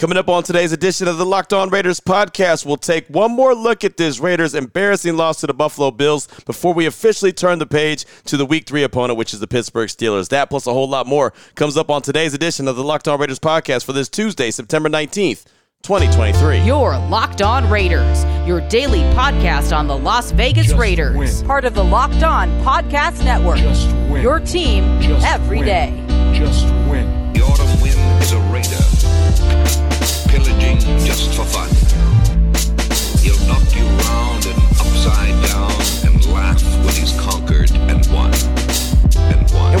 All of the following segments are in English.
Coming up on today's edition of the Locked On Raiders podcast, we'll take one more look at this Raiders' embarrassing loss to the Buffalo Bills before we officially turn the page to the Week 3 opponent, which is the Pittsburgh Steelers. That plus a whole lot more comes up on today's edition of the Locked On Raiders podcast for this Tuesday, September 19th. 2023. Your Locked On Raiders, your daily podcast on the Las Vegas Just Raiders. win. Part of the Locked On Podcast Network. Just win. Your team Just every win. day. Just win. The autumn wind is a raider, pillaging just for fun. He'll knock you round and upside down and laugh when he's conquered and won.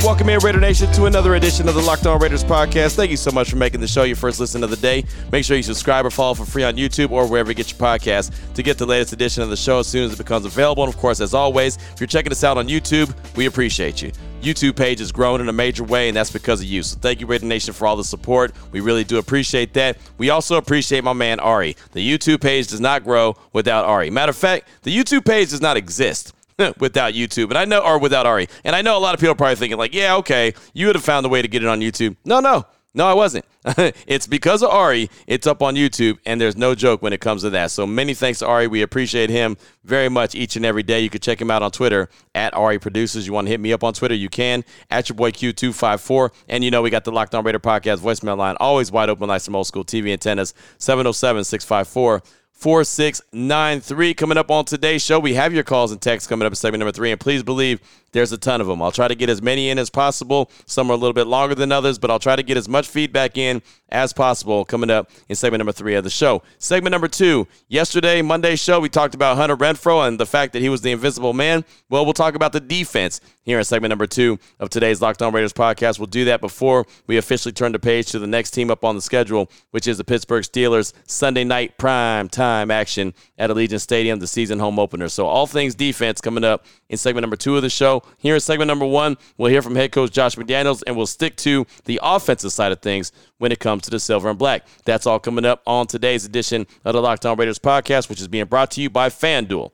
And welcome in, Raider Nation, to another edition of the Locked On Raiders podcast. Thank you so much for making the show your first listen of the day. Make sure you subscribe or follow for free on YouTube or wherever you get your podcast to get the latest edition of the show as soon as it becomes available. And of course, as always, if you're checking us out on YouTube, we appreciate you. YouTube page has grown in a major way, and that's because of you. So thank you, Raider Nation, for all the support. We really do appreciate that. We also appreciate my man Ari. The YouTube page does not grow without Ari. Matter of fact, the YouTube page does not exist without YouTube. And I know, or without Ari. And I know a lot of people are probably thinking, like, yeah, okay, you would have found a way to get it on YouTube. No, no. No, I wasn't. it's because of Ari. It's up on YouTube, and there's no joke when it comes to that. So many thanks to Ari. We appreciate him very much each and every day. You can check him out on Twitter at Ari Producers. You want to hit me up on Twitter? You can at your boy Q254. And you know, we got the Locked On Raider podcast voicemail line always wide open like some old school TV antennas 707 654 4693. Coming up on today's show, we have your calls and texts coming up in segment number three. And please believe there's a ton of them. I'll try to get as many in as possible. Some are a little bit longer than others, but I'll try to get as much feedback in as possible coming up in segment number three of the show. Segment number two, yesterday, Monday show, we talked about Hunter Renfrow and the fact that he was the invisible man. Well, we'll talk about the defense here in segment number two of today's Locked On Raiders podcast. We'll do that before we officially turn the page to the next team up on the schedule, which is the Pittsburgh Steelers Sunday night prime time action at Allegiant Stadium, the season home opener. So, all things defense coming up in segment number two of the show. Here in segment number one, we'll hear from head coach Josh McDaniels, and we'll stick to the offensive side of things when it comes to the silver and black. That's all coming up on today's edition of the Locked On Raiders podcast, which is being brought to you by FanDuel.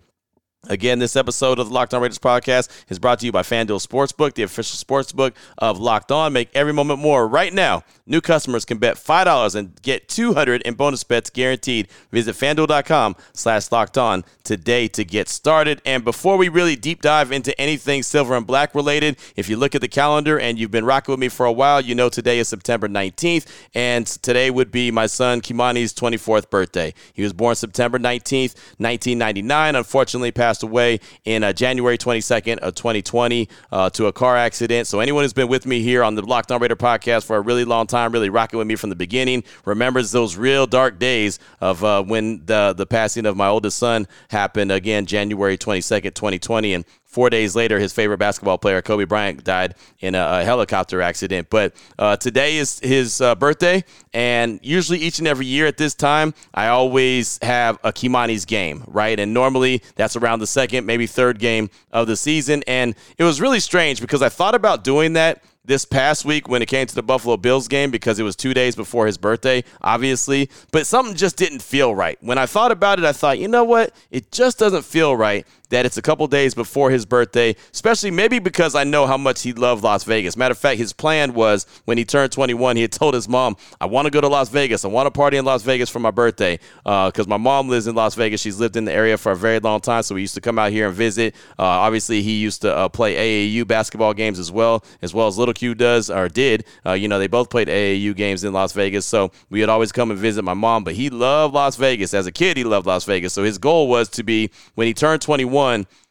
Again, this episode of the Locked On Raiders podcast is brought to you by FanDuel Sportsbook, the official sportsbook of Locked On. Make every moment more. Right now, new customers can bet $5 and get 200 in bonus bets guaranteed. Visit FanDuel.com slash Locked On today to get started. And before we really deep dive into anything silver and black related, if you look at the calendar and you've been rocking with me for a while, you know today is September 19th, and today would be my son Qimonni's 24th birthday. He was born September 19th, 1999. Unfortunately, passed away in uh, January 22nd of 2020 uh, to a car accident. So anyone who's been with me here on the Locked On Raider podcast for a really long time, really rocking with me from the beginning, remembers those real dark days of uh, when the the passing of my oldest son happened again, January 22nd, 2020, and Four days later, his favorite basketball player, Kobe Bryant, died in a, a helicopter accident. But uh, today is his uh, birthday, and usually each and every year at this time, I always have a Qimonni's game, right? And normally that's around the second, maybe third game of the season. And it was really strange because I thought about doing that this past week when it came to the Buffalo Bills game because it was two days before his birthday, obviously. But something just didn't feel right. When I thought about it, I thought, you know what? It just doesn't feel right that it's a couple days before his birthday, especially maybe because I know how much he loved Las Vegas. Matter of fact, his plan was when he turned 21, he had told his mom, I want to go to Las Vegas. I want to party in Las Vegas for my birthday because my mom lives in Las Vegas. She's lived in the area for a very long time, so we used to come out here and visit. Uh, obviously, he used to uh, play AAU basketball games as well, as well as Little Q does or did. Uh, you know, they both played AAU games in Las Vegas, so we would always come and visit my mom. But he loved Las Vegas as a kid. He loved Las Vegas, so his goal was to be when he turned 21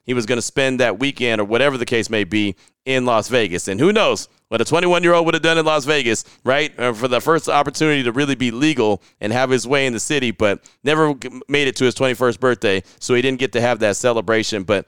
he was going to spend that weekend or whatever the case may be in Las Vegas. And who knows what a 21 year old would have done in Las Vegas, right? Uh, for the first opportunity to really be legal and have his way in the city, but never made it to his 21st birthday. So he didn't get to have that celebration. But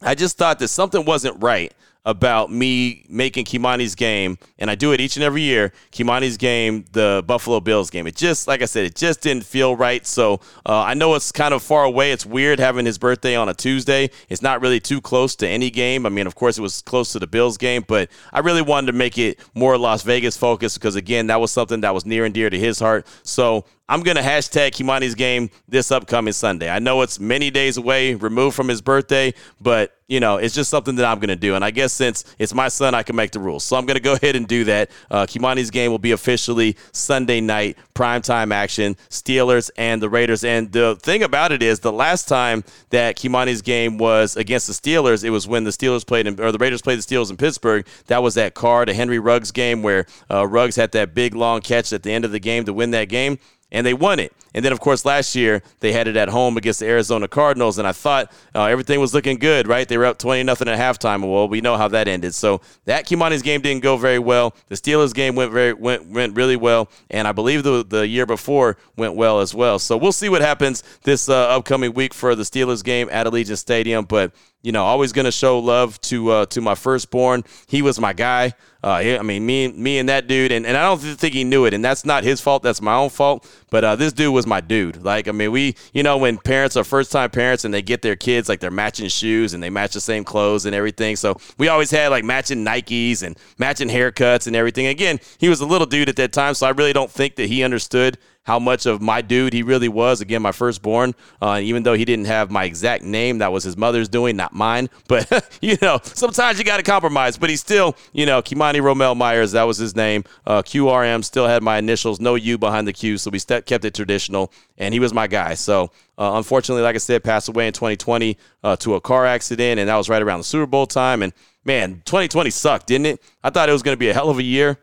I just thought that something wasn't right about me making Qimonni's game, and I do it each and every year. Qimonni's game, the Buffalo Bills game. It just, like I said, it just didn't feel right. So uh, I know it's kind of far away. It's weird having his birthday on a Tuesday. It's not really too close to any game. I mean, of course, it was close to the Bills game, but I really wanted to make it more Las Vegas focused because, again, that was something that was near and dear to his heart. So I'm going to hashtag Qimonni's game this upcoming Sunday. I know it's many days away, removed from his birthday, but you know, it's just something that I'm going to do. And I guess since it's my son, I can make the rules. So I'm going to go ahead and do that. Uh, Qimonni's game will be officially Sunday night, primetime action, Steelers and the Raiders. And the thing about it is, the last time that Qimonni's game was against the Steelers, it was when the Steelers played, in, or the Raiders played the Steelers in Pittsburgh. That was that car, the Henry Ruggs game, where uh, Ruggs had that big long catch at the end of the game to win that game and they won it. And then, of course, last year they had it at home against the Arizona Cardinals, and I thought uh, everything was looking good, right? They were up twenty nothing at halftime. Well, we know how that ended. So that Qimonni's game didn't go very well. The Steelers game went very went went really well, and I believe the the year before went well as well. So we'll see what happens this uh, upcoming week for the Steelers game at Allegiant Stadium, but you know, always going to show love to uh, to my firstborn. He was my guy. Uh, I mean, me, me and that dude, and, and I don't think he knew it, and that's not his fault. That's my own fault. But uh, this dude was my dude. Like, I mean, we, you know, when parents are first time parents and they get their kids like they're matching shoes and they match the same clothes and everything. So we always had like matching Nikes and matching haircuts and everything. Again, he was a little dude at that time, so I really don't think that he understood how much of my dude he really was. Again, my firstborn, uh, even though he didn't have my exact name, that was his mother's doing, not mine. But, you know, sometimes you got to compromise. But he's still, you know, Qimonni Romel Myers, that was his name. Uh, QRM still had my initials, no U behind the Q. So we st- kept it traditional, and he was my guy. So, uh, unfortunately, like I said, passed away in 2020 uh, to a car accident, and that was right around the Super Bowl time. And man, 2020 sucked, didn't it? I thought it was going to be a hell of a year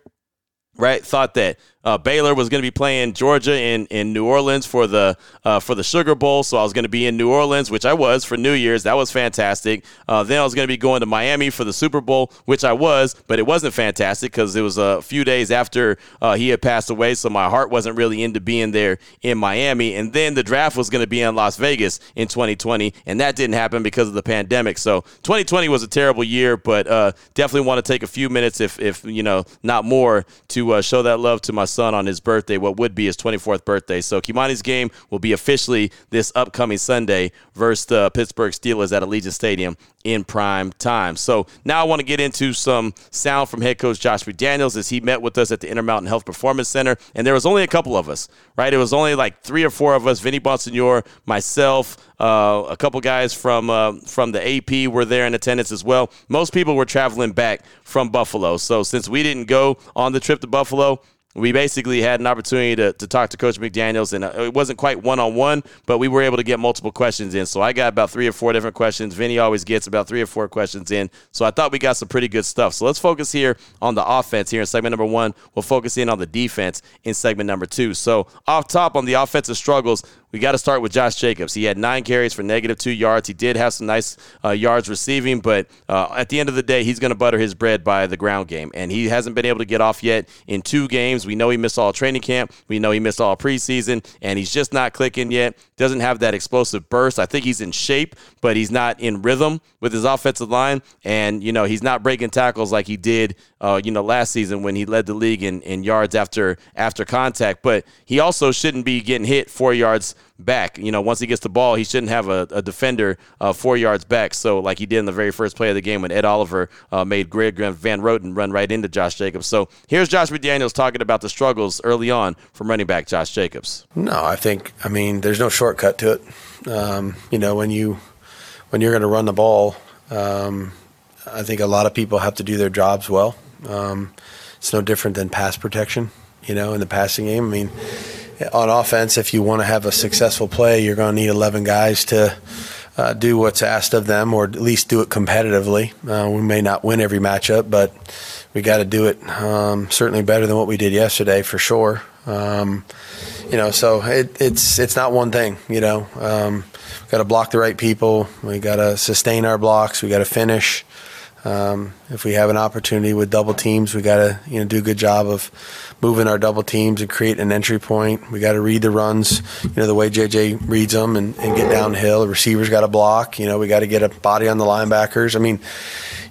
right? Thought that uh, Baylor was going to be playing Georgia in, in New Orleans for the uh, for the Sugar Bowl, so I was going to be in New Orleans, which I was for New Year's. That was fantastic. Uh, then I was going to be going to Miami for the Super Bowl, which I was, but it wasn't fantastic because it was a few days after uh, he had passed away, so my heart wasn't really into being there in Miami. And then the draft was going to be in Las Vegas in 2020, and that didn't happen because of the pandemic. So 2020 was a terrible year, but uh, definitely want to take a few minutes, if if you know not more, to uh, show that love to my son on his birthday, what would be his 24th birthday. So Qimonni's game will be officially this upcoming Sunday versus the Pittsburgh Steelers at Allegiant Stadium in prime time. So now I want to get into some sound from head coach Josh McDaniels as he met with us at the Intermountain Health Performance Center. And there was only a couple of us, right? It was only like three or four of us, Vinny Bonsignore, myself, uh, a couple guys from uh, from the AP were there in attendance as well. Most people were traveling back from Buffalo. So since we didn't go on the trip to Buffalo, we basically had an opportunity to, to talk to Coach McDaniels, and uh, it wasn't quite one on one, but we were able to get multiple questions in. So I got about three or four different questions. Vinny always gets about three or four questions in. So I thought we got some pretty good stuff. So let's focus here on the offense here in segment number one. We'll focus in on the defense in segment number two. So off top on the offensive struggles, we got to start with Josh Jacobs. He had nine carries for negative two yards. He did have some nice uh, yards receiving, but uh, at the end of the day, he's going to butter his bread by the ground game. And he hasn't been able to get off yet in two games. We know he missed all training camp. We know he missed all preseason, and he's just not clicking yet. Doesn't have that explosive burst. I think he's in shape, but he's not in rhythm with his offensive line. And, you know, he's not breaking tackles like he did, uh, you know, last season when he led the league in, in yards after after contact. But he also shouldn't be getting hit four yards back. You know, once he gets the ball, he shouldn't have a, a defender uh, four yards back. So, like he did in the very first play of the game when Ed Oliver uh, made Greg Van Roten run right into Josh Jacobs. So, here's Josh McDaniels talking about the struggles early on from running back Josh Jacobs. No, I think, I mean, there's no shortcut to it. Um, you know, when you when you're going to run the ball, um, I think a lot of people have to do their jobs well. Um, it's no different than pass protection, you know, in the passing game. I mean, on offense, if you want to have a successful play, you're going to need 11 guys to uh, do what's asked of them, or at least do it competitively. Uh, we may not win every matchup, but we got to do it um, certainly better than what we did yesterday for sure. Um, you know, so it, it's it's not one thing. You know, um, got to block the right people. We got to sustain our blocks. We got to finish. Um, if we have an opportunity with double teams, we got to you know do a good job of moving our double teams and create an entry point. We got to read the runs, you know, the way JJ reads them and, and get downhill. The receivers got to block. You know, we got to get a body on the linebackers. I mean,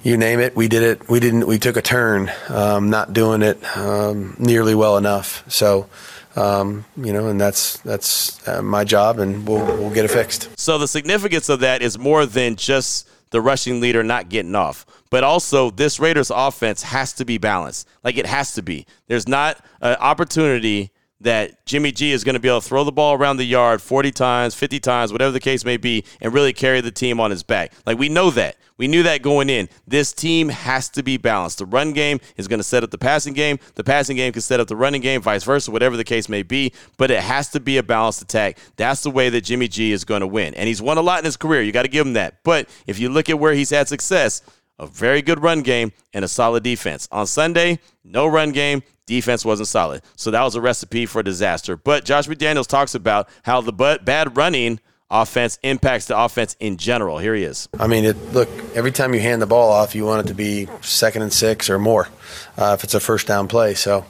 you name it, we did it. We didn't. We took a turn, um, not doing it um, nearly well enough. So. Um, you know, and that's that's uh, my job, and we'll we'll get it fixed. So the significance of that is more than just the rushing leader not getting off. But also, this Raiders offense has to be balanced. Like it has to be. There's not an opportunity that Jimmy G is going to be able to throw the ball around the yard 40 times, 50 times, whatever the case may be, and really carry the team on his back. Like we know that. We knew that going in. This team has to be balanced. The run game is going to set up the passing game. The passing game can set up the running game, vice versa, whatever the case may be. But it has to be a balanced attack. That's the way that Jimmy G is going to win. And he's won a lot in his career. You got to give him that. But if you look at where he's had success, a very good run game and a solid defense. On Sunday, no run game, defense wasn't solid. So that was a recipe for disaster. But Josh McDaniels talks about how the bad running offense impacts the offense in general. Here he is. I mean, it, look, every time you hand the ball off, you want it to be second and six or more uh, if it's a first down play. So,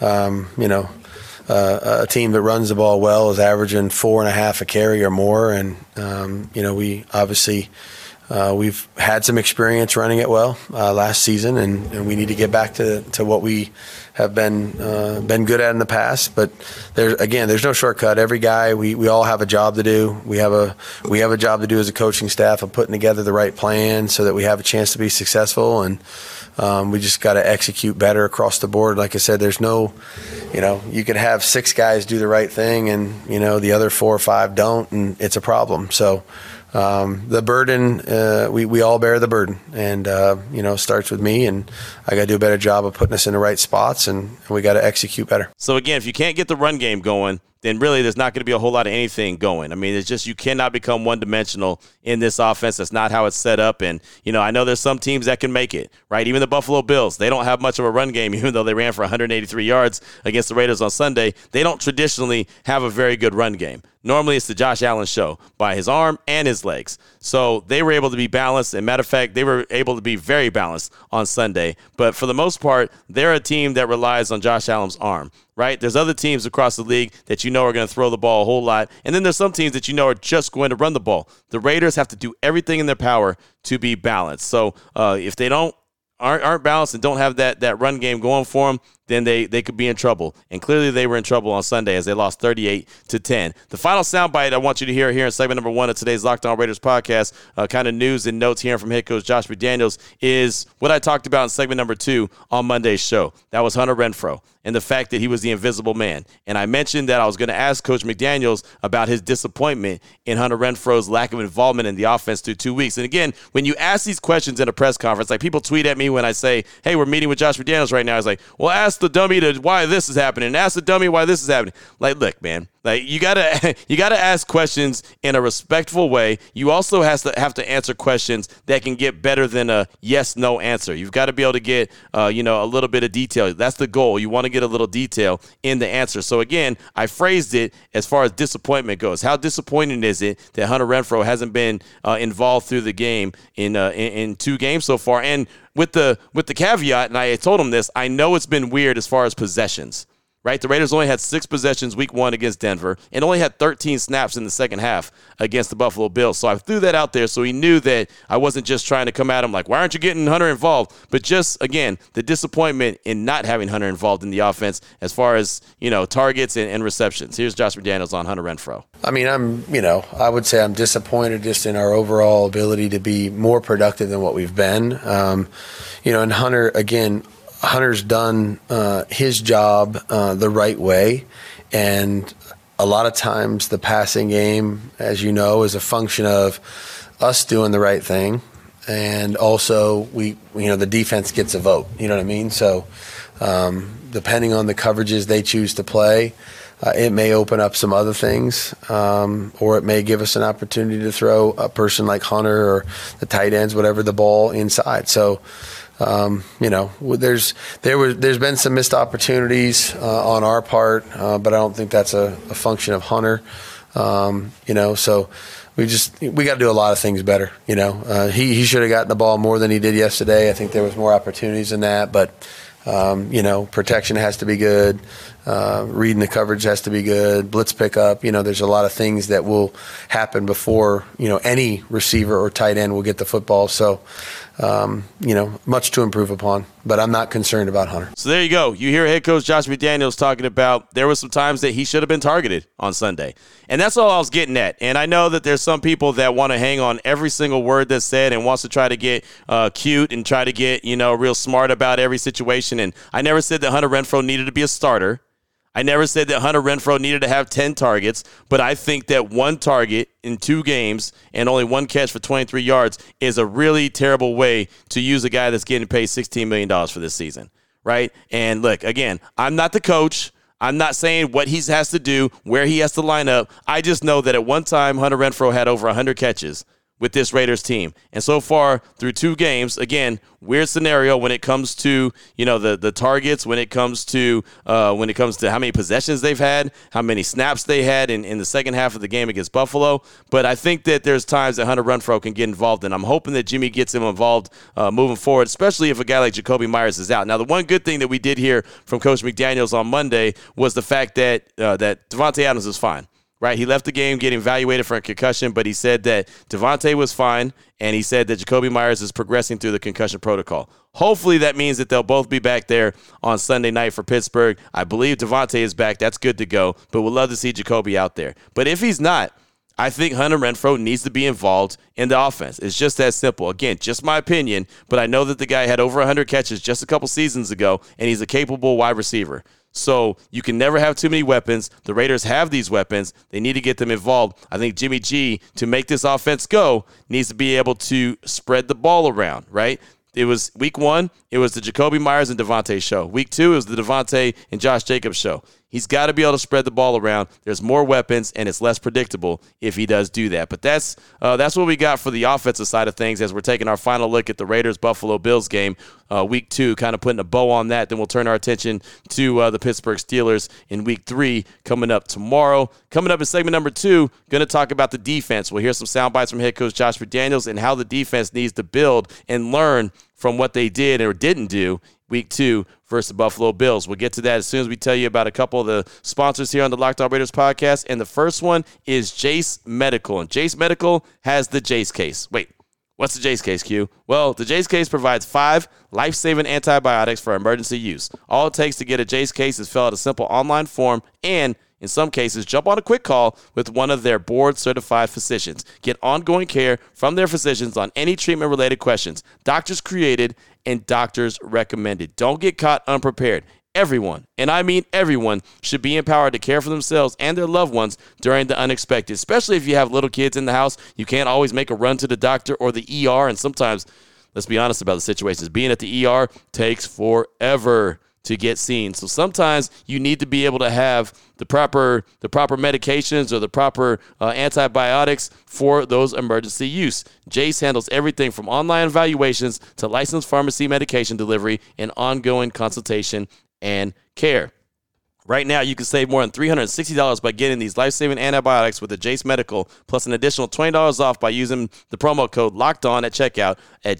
um, you know, uh, a team that runs the ball well is averaging four and a half a carry or more. And, um, you know, we obviously – uh, we've had some experience running it well uh, last season, and, and, we need to get back to, to what we have been uh, been good at in the past. But there's again, there's no shortcut. Every guy, we, we all have a job to do. We have a we have a job to do as a coaching staff of putting together the right plan so that we have a chance to be successful. And um, we just got to execute better across the board. Like I said, there's no, you know, you could have six guys do the right thing, and you know the other four or five don't, and it's a problem. So um, the burden, uh, we, we all bear the burden. And, uh, you know, starts with me, and I got to do a better job of putting us in the right spots, and, and we got to execute better. So, again, if you can't get the run game going, then really there's not going to be a whole lot of anything going. I mean, it's just you cannot become one dimensional in this offense. That's not how it's set up. And, you know, I know there's some teams that can make it, right? Even the Buffalo Bills, they don't have much of a run game, even though they ran for 183 yards against the Raiders on Sunday. They don't traditionally have a very good run game. Normally, it's the Josh Allen show by his arm and his legs. So they were able to be balanced. And matter of fact, they were able to be very balanced on Sunday. But for the most part, they're a team that relies on Josh Allen's arm right? There's other teams across the league that you know are going to throw the ball a whole lot. And then there's some teams that you know are just going to run the ball. The Raiders have to do everything in their power to be balanced. So uh, if they don't aren't, aren't balanced and don't have that, that run game going for them, then they, they could be in trouble. And clearly they were in trouble on Sunday as they lost 38 to 10. The final soundbite I want you to hear here in segment number one of today's Locked On Raiders podcast, uh, kind of news and notes here from head coach Josh McDaniels, is what I talked about in segment number two on Monday's show. That was Hunter Renfrow and the fact that he was the invisible man. And I mentioned that I was going to ask Coach McDaniels about his disappointment in Hunter Renfrow's lack of involvement in the offense through two weeks. And again, when you ask these questions in a press conference, like people tweet at me when I say, hey, we're meeting with Josh McDaniels right now. I was like, well, ask ask the dummy to why this is happening and ask the dummy why this is happening. Like, look, man, like you gotta you gotta ask questions in a respectful way. You also has to have to answer questions that can get better than a yes no answer. You've got to be able to get uh, you know a little bit of detail. That's the goal. You want to get a little detail in the answer. So again, I phrased it as far as disappointment goes. How disappointing is it that Hunter Renfrow hasn't been uh, involved through the game in, uh, in in two games so far? And with the with the caveat, and I told him this, I know it's been weird as far as possessions right? The Raiders only had six possessions week one against Denver and only had 13 snaps in the second half against the Buffalo Bills. So I threw that out there so he knew that I wasn't just trying to come at him like, why aren't you getting Hunter involved? But just, again, the disappointment in not having Hunter involved in the offense as far as, you know, targets and, and receptions. Here's Josh McDaniels on Hunter Renfrow. I mean, I'm, you know, I would say I'm disappointed just in our overall ability to be more productive than what we've been. Um, you know, and Hunter, again, Hunter's done uh, his job uh, the right way, and a lot of times the passing game, as you know, is a function of us doing the right thing, and also we, you know, the defense gets a vote. You know what I mean? So, um, depending on the coverages they choose to play. Uh, it may open up some other things, um, or it may give us an opportunity to throw a person like Hunter or the tight ends, whatever, the ball inside. So um, you know, there's there was there's been some missed opportunities uh, on our part, uh, but I don't think that's a, a function of Hunter. Um, you know, so we just we got to do a lot of things better. You know, uh, he he should have gotten the ball more than he did yesterday. I think there was more opportunities than that, but um, you know, protection has to be good. Uh, reading the coverage has to be good. Blitz pickup. You know, there's a lot of things that will happen before you know any receiver or tight end will get the football. So um, you know, much to improve upon. But I'm not concerned about Hunter. So there you go. You hear head coach Josh McDaniels talking about there were some times that he should have been targeted on Sunday. And that's all I was getting at. And I know that there's some people that want to hang on every single word that's said and wants to try to get uh, cute and try to get, you know, real smart about every situation. And I never said that Hunter Renfrow needed to be a starter. I never said that Hunter Renfrow needed to have 10 targets, but I think that one target in two games and only one catch for 23 yards is a really terrible way to use a guy that's getting paid $16 million for this season, right? And look, again, I'm not the coach. I'm not saying what he has to do, where he has to line up. I just know that at one time, Hunter Renfrow had over 100 catches with this Raiders team. And so far through two games, again, weird scenario when it comes to you know the the targets, when it comes to uh, when it comes to how many possessions they've had, how many snaps they had in, in the second half of the game against Buffalo. But I think that there's times that Hunter Renfrow can get involved, and I'm hoping that Jimmy gets him involved uh, moving forward, especially if a guy like Jakobi Meyers is out. Now, the one good thing that we did hear from Coach McDaniels on Monday was the fact that uh, that Davante Adams is fine right? He left the game getting evaluated for a concussion, but he said that Davante was fine, and he said that Jakobi Meyers is progressing through the concussion protocol. Hopefully, that means that they'll both be back there on Sunday night for Pittsburgh. I believe Davante is back. That's good to go, but we'd love to see Jakobi out there. But if he's not, I think Hunter Renfrow needs to be involved in the offense. It's just that simple. Again, just my opinion, but I know that the guy had over 100 catches just a couple seasons ago, and he's a capable wide receiver. So you can never have too many weapons. The Raiders have these weapons. They need to get them involved. I think Jimmy G, to make this offense go, needs to be able to spread the ball around, right? It was week one, it was the Jakobi Meyers and Davante show. Week two, it was the Davante and Josh Jacobs show. He's got to be able to spread the ball around. There's more weapons, and it's less predictable if he does do that. But that's uh, that's what we got for the offensive side of things as we're taking our final look at the Raiders Buffalo Bills game, uh, week two, kind of putting a bow on that. Then we'll turn our attention to uh, the Pittsburgh Steelers in week three coming up tomorrow. Coming up in segment number two, going to talk about the defense. We'll hear some sound bites from head coach Josh McDaniels and how the defense needs to build and learn from what they did or didn't do week two versus the Buffalo Bills. We'll get to that as soon as we tell you about a couple of the sponsors here on the Locked On Raiders podcast. And the first one is Jase Medical. And Jase Medical has the Jase case. Wait, what's the Jase case, Q? Well, the Jase case provides five life saving antibiotics for emergency use. All it takes to get a Jase case is fill out a simple online form and in some cases, jump on a quick call with one of their board certified physicians. Get ongoing care from their physicians on any treatment related questions. Doctors created and doctors recommended. Don't get caught unprepared. Everyone, and I mean everyone, should be empowered to care for themselves and their loved ones during the unexpected, especially if you have little kids in the house. You can't always make a run to the doctor or the ER, and sometimes, let's be honest about the situations, being at the ER takes forever to get seen. So sometimes you need to be able to have the proper the proper medications or the proper uh, antibiotics for those emergency use. Jase handles everything from online evaluations to licensed pharmacy medication delivery and ongoing consultation and care. Right now, you can save more than $360 by getting these life saving antibiotics with the Jase Medical, plus an additional $20 off by using the promo code locked on at checkout at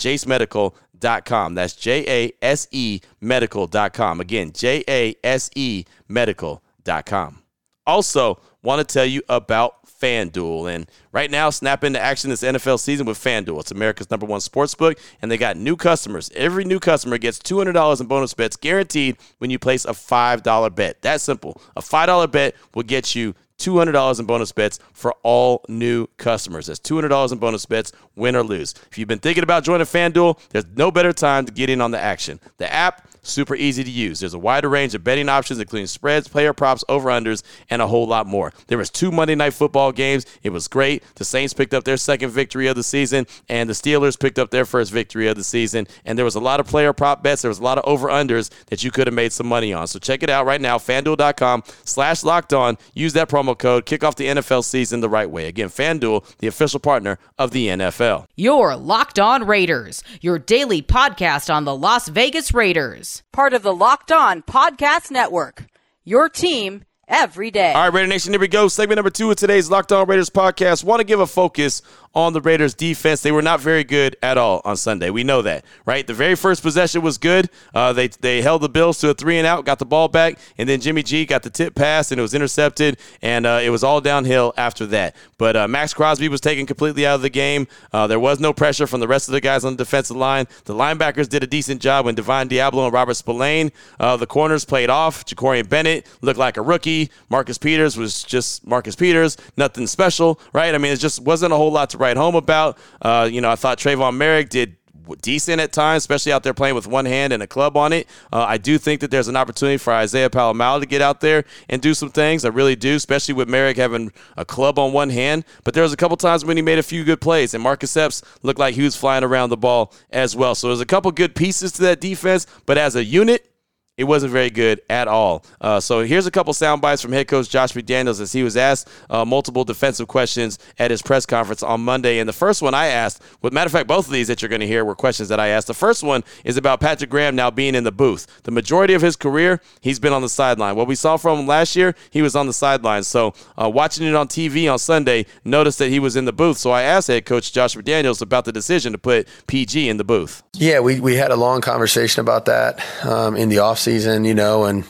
That's J A S E medical.com. Again, J A S E medical.com. Also, want to tell you about FanDuel. And right now, snap into action this NFL season with FanDuel. It's America's number one sports book, and they got new customers. Every new customer gets $200 in bonus bets guaranteed when you place a $5 bet. That simple. A $5 bet will get you $200 in bonus bets for all new customers. That's $200 in bonus bets, win or lose. If you've been thinking about joining FanDuel, there's no better time to get in on the action. The app, super easy to use. There's a wider range of betting options, including spreads, player props, over-unders, and a whole lot more. There was two Monday night football games. It was great. The Saints picked up their second victory of the season, and the Steelers picked up their first victory of the season. And there was a lot of player prop bets. There was a lot of over-unders that you could have made some money on. So check it out right now, fanduel.com slash locked on. Use that promo code. Kick off the NFL season the right way. Again, FanDuel, the official partner of the NFL. Your Locked On Raiders, your daily podcast on the Las Vegas Raiders. Part of the Locked On Podcast Network. Your team every day. All right, Raider Nation, here we go. Segment number two of today's Locked On Raiders podcast. Want to give a focus on the Raiders defense. They were not very good at all on Sunday. We know that, right? The very first possession was good. Uh, they they held the Bills to a three and out, got the ball back, and then Jimmy G got the tip pass and it was intercepted, and uh, it was all downhill after that. But uh, Maxx Crosby was taken completely out of the game. Uh, there was no pressure from the rest of the guys on the defensive line. The linebackers did a decent job when Divine Deablo and Robert Spillane. Uh, the corners played off. Jakorian Bennett looked like a rookie. Marcus Peters was just Marcus Peters, nothing special, right? I mean, it just wasn't a whole lot to write home about. Uh, you know, I thought Tre'von Moehrig did decent at times, especially out there playing with one hand and a club on it. Uh, I do think that there's an opportunity for Isaiah Pola-Mao to get out there and do some things. I really do, especially with Moehrig having a club on one hand. But there was a couple times when he made a few good plays, and Marcus Epps looked like he was flying around the ball as well. So there's a couple good pieces to that defense, but as a unit, it wasn't very good at all. Uh, so here's a couple sound bites from head coach Josh McDaniels as he was asked uh, multiple defensive questions at his press conference on Monday. And the first one I asked, well, matter of fact, both of these that you're going to hear were questions that I asked. The first one is about Patrick Graham now being in the booth. The majority of his career, he's been on the sideline. What we saw from him last year, he was on the sideline. So uh, watching it on TV on Sunday, noticed that he was in the booth. So I asked head coach Josh McDaniels about the decision to put PG in the booth. Yeah, we, we had a long conversation about that um, in the offseason season, you know, and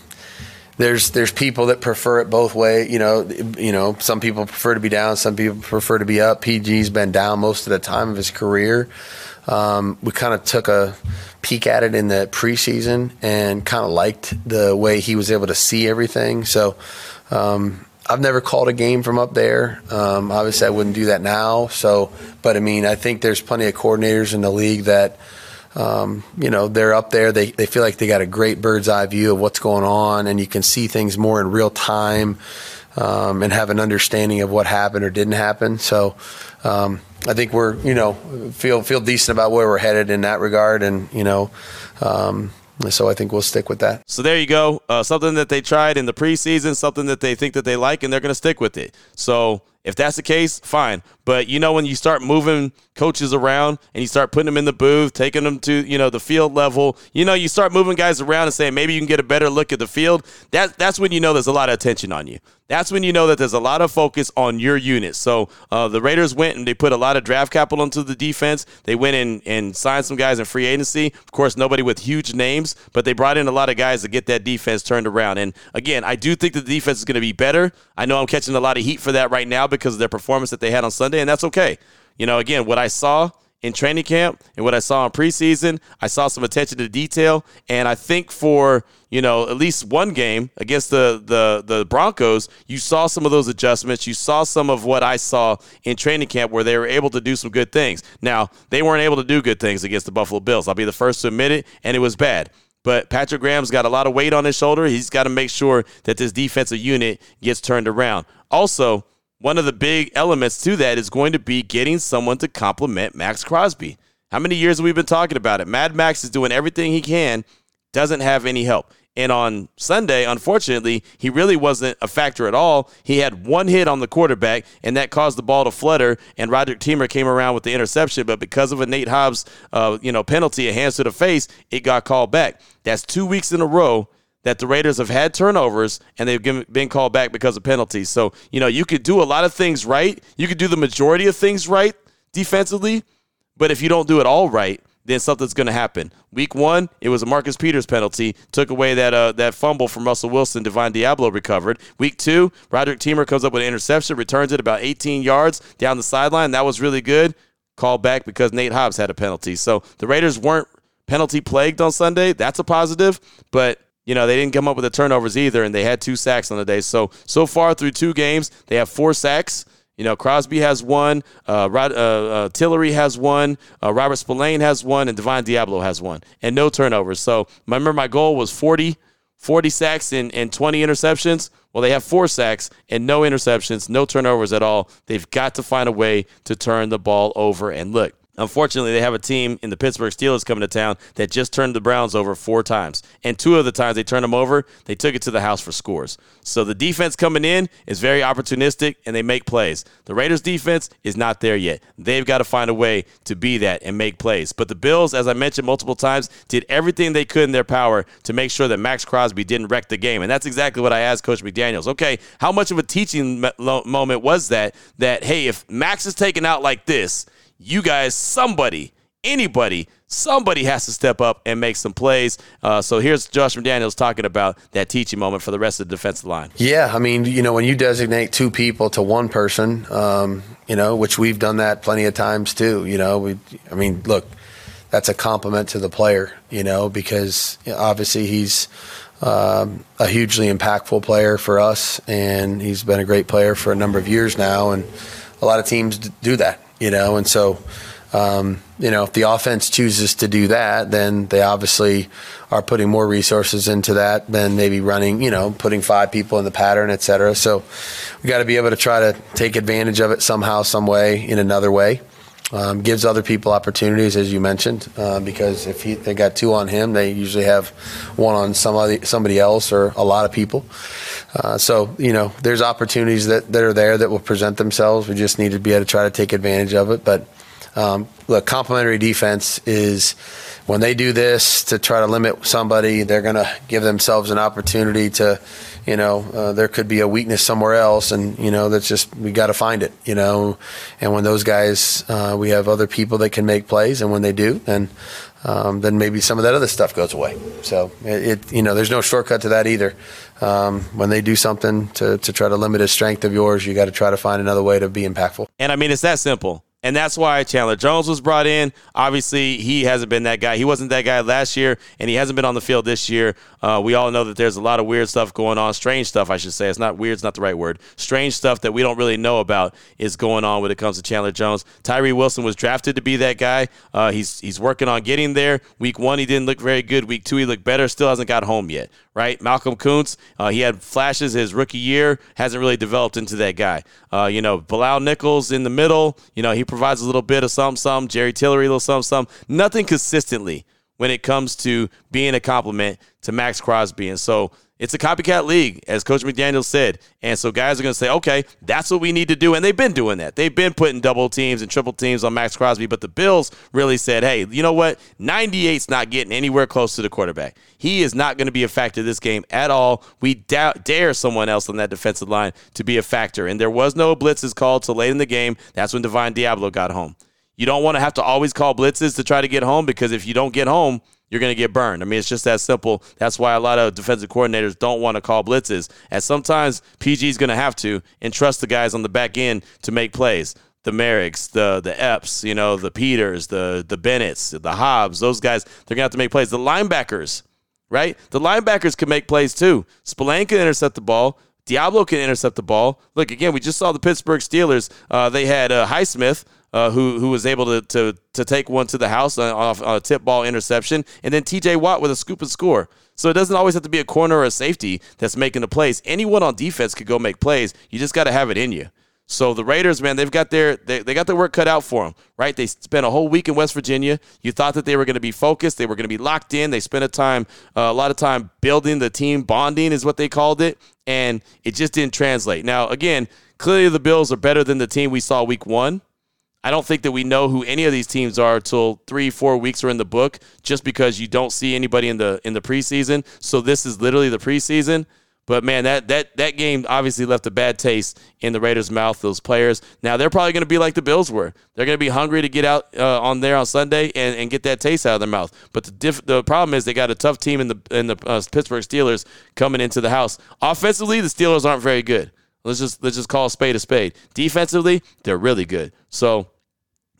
there's there's people that prefer it both way. You know, you know, some people prefer to be down, some people prefer to be up. PG's been down most of the time of his career. Um, we kind of took a peek at it in the preseason and kind of liked the way he was able to see everything. So. Um, I've never called a game from up there. Um, obviously, I wouldn't do that now. So, but I mean, I think there's plenty of coordinators in the league that um, you know, they're up there. They, they feel like they got a great bird's eye view of what's going on, and you can see things more in real time um, and have an understanding of what happened or didn't happen. So um, I think we're, you know, feel feel decent about where we're headed in that regard, and you know. Um, so I think we'll stick with that. So there you go. Uh, something that they tried in the preseason, something that they think that they like, and they're going to stick with it. So if that's the case, fine. But you know, when you start moving coaches around and you start putting them in the booth, taking them to you know the field level, you know, you start moving guys around and saying maybe you can get a better look at the field. That that's when you know there's a lot of attention on you. That's when you know that there's a lot of focus on your unit. So uh, the Raiders went and they put a lot of draft capital into the defense. They went in and signed some guys in free agency. Of course, nobody with huge names, but they brought in a lot of guys to get that defense turned around. And again, I do think the defense is going to be better. I know I'm catching a lot of heat for that right now because of their performance that they had on Sunday, and that's okay. You know, again, what I saw in training camp and what I saw in preseason, I saw some attention to detail, and I think for you know at least one game against the the the Broncos, you saw some of those adjustments. You saw some of what I saw in training camp where they were able to do some good things. Now they weren't able to do good things against the Buffalo Bills. I'll be the first to admit it, and it was bad. But Patrick Graham's got a lot of weight on his shoulder. He's got to make sure that this defensive unit gets turned around. Also, one of the big elements to that is going to be getting someone to complement Maxx Crosby. How many years have we been talking about it? Mad Max is doing everything he can, doesn't have any help. And on Sunday, unfortunately, he really wasn't a factor at all. He had one hit on the quarterback, and that caused the ball to flutter. And Roderick Teamer came around with the interception, but because of a Nate Hobbs, uh, you know, penalty, a hands to the face, it got called back. That's two weeks in a row that the Raiders have had turnovers and they've been called back because of penalties. So, you know, you could do a lot of things right. You could do the majority of things right defensively, but if you don't do it all right, then something's going to happen. Week one, it was a Marcus Peters penalty, took away that uh, that fumble from Russell Wilson. Divine Deablo recovered. Week two, Roderick Teamer comes up with an interception, returns it about 18 yards down the sideline. That was really good. Called back because Nate Hobbs had a penalty. So the Raiders weren't penalty plagued on Sunday. That's a positive, but you know, they didn't come up with the turnovers either, and they had two sacks on the day. So, so far through two games, they have four sacks. You know, Crosby has one, uh, Rod, uh, uh, Tillery has one, uh, Robert Spillane has one, and Divine Deablo has one, and no turnovers. So, remember, my goal was 40, 40 sacks and, and 20 interceptions. Well, they have four sacks and no interceptions, no turnovers at all. They've got to find a way to turn the ball over. And look, Unfortunately, they have a team in the Pittsburgh Steelers coming to town that just turned the Browns over four times. And two of the times they turned them over, they took it to the house for scores. So the defense coming in is very opportunistic and they make plays. The Raiders defense is not there yet. They've got to find a way to be that and make plays. But the Bills, as I mentioned multiple times, did everything they could in their power to make sure that Maxx Crosby didn't wreck the game. And that's exactly what I asked Coach McDaniels. Okay, how much of a teaching moment was that? That, hey, if Maxx is taken out like this, you guys, somebody, anybody, somebody has to step up and make some plays. Uh, so here's Josh McDaniels talking about that teaching moment for the rest of the defensive line. Yeah, I mean, you know, when you designate two people to one person, um, you know, which we've done that plenty of times too. You know, we, I mean, look, that's a compliment to the player. You know, because obviously he's. Um, a hugely impactful player for us, and he's been a great player for a number of years now. And a lot of teams do that you know, and so um, you know, if the offense chooses to do that, then they obviously are putting more resources into that than maybe running, you know, putting five people in the pattern, et cetera. So we got to be able to try to take advantage of it somehow, some way, in another way. Um, gives other people opportunities, as you mentioned, uh, because if he, they got two on him, they usually have one on somebody somebody else or a lot of people. Uh, so you know, there's opportunities that, that are there that will present themselves. We just need to be able to try to take advantage of it. But um, look, complementary defense is when they do this to try to limit somebody, they're going to give themselves an opportunity to, you know, uh, there could be a weakness somewhere else, and you know that's just we got to find it, you know. And when those guys, uh, we have other people that can make plays, and when they do, then um, then maybe some of that other stuff goes away. So it, it you know, there's no shortcut to that either. Um, when they do something to, to try to limit a strength of yours, you got to try to find another way to be impactful. And I mean, it's that simple. And that's why Chandler Jones was brought in. Obviously, he hasn't been that guy. He wasn't that guy last year, and he hasn't been on the field this year. Uh, we all know that there's a lot of weird stuff going on, strange stuff, I should say. It's not weird, it's not the right word. Strange stuff that we don't really know about is going on when it comes to Chandler Jones. Tyree Wilson was drafted to be that guy. Uh, he's he's working on getting there. Week one, he didn't look very good. Week two, he looked better. Still hasn't got home yet, right? Malcolm Koonce, uh, he had flashes his rookie year, hasn't really developed into that guy. Uh, you know, Bilal Nichols in the middle, you know, he provides a little bit of some, some. Jerry Tillery, a little some, some. Nothing consistently when it comes to being a compliment to Maxx Crosby. And so it's a copycat league, as Coach McDaniel said. And so guys are going to say, okay, that's what we need to do. And they've been doing that. They've been putting double teams and triple teams on Maxx Crosby. But the Bills really said, hey, you know what? 98's not getting anywhere close to the quarterback. He is not going to be a factor this game at all. We da- dare someone else on that defensive line to be a factor. And there was no blitzes called till late in the game. That's when Divine Deablo got home. You don't want to have to always call blitzes to try to get home because if you don't get home, you're going to get burned. I mean, it's just that simple. That's why a lot of defensive coordinators don't want to call blitzes. And sometimes PG is going to have to and trust the guys on the back end to make plays. The Moehrigs, the the Epps, you know, the Peters, the the Bennett's, the Hobbs, those guys, they're going to have to make plays. The linebackers, right? The linebackers can make plays too. Spillane can intercept the ball. Deablo can intercept the ball. Look, again, we just saw the Pittsburgh Steelers. Uh, they had uh, Highsmith uh, who who was able to, to to take one to the house on, on a tip ball interception, and then T.J. Watt with a scoop and score. So it doesn't always have to be a corner or a safety that's making the plays. Anyone on defense could go make plays. You just got to have it in you. So the Raiders, man, they've got their they, they got their work cut out for them, right? They spent a whole week in West Virginia. You thought that they were going to be focused, they were going to be locked in. They spent a time uh, a lot of time building the team bonding is what they called it, and it just didn't translate. Now, again, clearly the Bills are better than the team we saw week 1. I don't think that we know who any of these teams are until three, four weeks are in the book, just because you don't see anybody in the in the preseason. So this is literally the preseason. But man, that that that game obviously left a bad taste in the Raiders' mouth. Those players. Now they're probably going to be like the Bills were. They're going to be hungry to get out uh, on there on Sunday and, and get that taste out of their mouth. But the diff- the problem is they got a tough team in the in the uh, Pittsburgh Steelers coming into the house. Offensively, the Steelers aren't very good. Let's just let's just call a spade a spade. Defensively, they're really good. So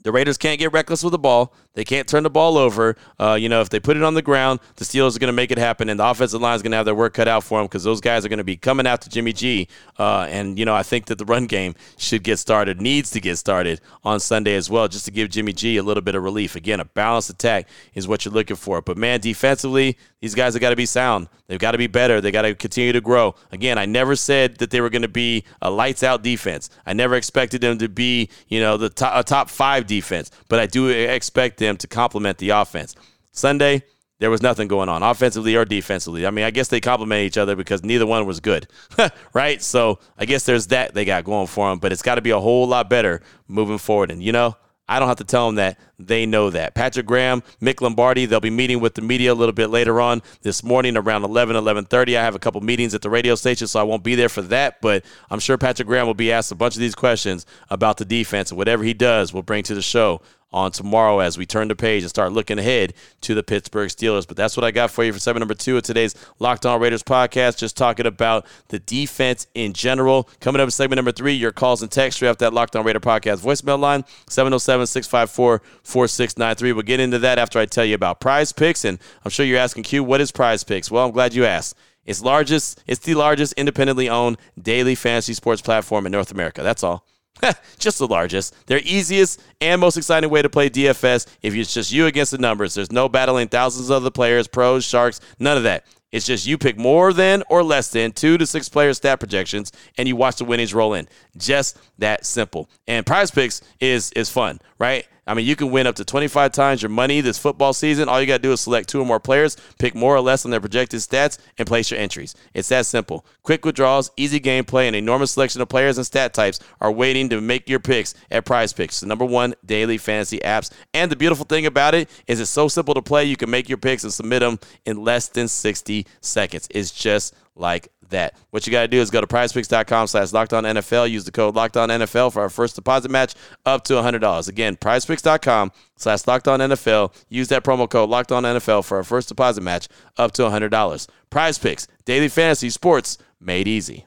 the Raiders can't get reckless with the ball. They can't turn the ball over. Uh, you know, if they put it on the ground, the Steelers are going to make it happen, and the offensive line is going to have their work cut out for them because those guys are going to be coming after Jimmy G. Uh, and you know, I think that the run game should get started, needs to get started on Sunday as well, just to give Jimmy G a little bit of relief. Again, a balanced attack is what you're looking for. But man, defensively, these guys have got to be sound. They've got to be better. They got to continue to grow. Again, I never said that they were going to be a lights out defense. I never expected them to be, you know, the top, a top five defense, but I do expect them to complement the offense. Sunday, there was nothing going on offensively or defensively. I mean, I guess they complement each other because neither one was good, right? So I guess there's that they got going for them, but it's got to be a whole lot better moving forward. And, you know, I don't have to tell them that. They know that. Patrick Graham, Mick Lombardi, they'll be meeting with the media a little bit later on this morning around 11, 11.30. I have a couple meetings at the radio station, so I won't be there for that. But I'm sure Patrick Graham will be asked a bunch of these questions about the defense. And whatever he does, we'll bring to the show on tomorrow as we turn the page and start looking ahead to the Pittsburgh Steelers. But that's what I got for you for segment number two of today's Locked On Raiders podcast. Just talking about the defense in general. Coming up in segment number three, your calls and texts straight off that Locked On Raider podcast voicemail line 707 654 4693. We'll get into that after I tell you about PrizePicks. And I'm sure you're asking, Q, what is PrizePicks? Well, I'm glad you asked. It's largest, it's the largest independently owned daily fantasy sports platform in North America. That's all. just the largest. Their easiest and most exciting way to play DFS if it's just you against the numbers. There's no battling thousands of other players, pros, sharks, none of that. It's just you pick more than or less than two to six player stat projections, and you watch the winnings roll in. Just that simple. And PrizePicks is is fun, right? I mean, you can win up to 25 times your money this football season. All you got to do is select two or more players, pick more or less on their projected stats, and place your entries. It's that simple. Quick withdrawals, easy gameplay, and enormous selection of players and stat types are waiting to make your picks at PrizePicks, the number one daily fantasy apps. And the beautiful thing about it is it's so simple to play. You can make your picks and submit them in less than 60 seconds. It's just like that. What you got to do is go to prizepicks.com slash lockdown NFL. Use the code NFL for our first deposit match up to $100. Again, prizepicks.com slash NFL. Use that promo code NFL for our first deposit match up to $100. PrizePicks, daily fantasy sports made easy.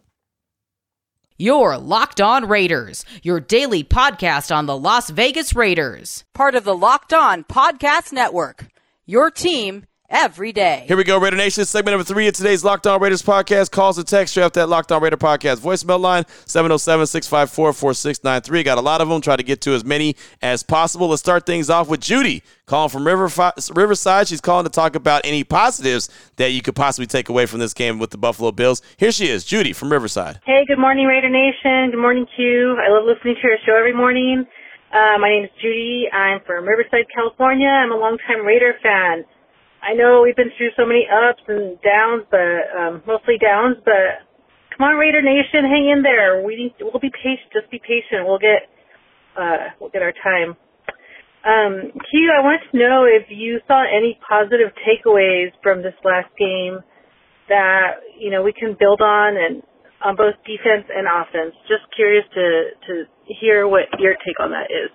Your Locked On Raiders, your daily podcast on the Las Vegas Raiders. Part of the Locked On Podcast Network. Your team every day. Here we go, Raider Nation. Segment number three of today's Locked On Raiders podcast. Calls and text straight that Locked On Raider podcast voicemail line 707-654-4693. Got a lot of them. Try to get to as many as possible. Let's start things off with Judy calling from Riverside. She's calling to talk about any positives that you could possibly take away from this game with the Buffalo Bills. Here she is, Judy from Riverside. Hey, good morning, Raider Nation. Good morning, Q. I love listening to your show every morning. Uh, my name is Judy. I'm from Riverside, California. I'm a longtime Raider fan. I know we've been through so many ups and downs, but um, mostly downs. But come on, Raider Nation, hang in there. We need, we'll be patient. Just be patient. We'll get uh, we'll get our time. Um, Q, I want to know if you saw any positive takeaways from this last game that you know we can build on and on both defense and offense. Just curious to to hear what your take on that is.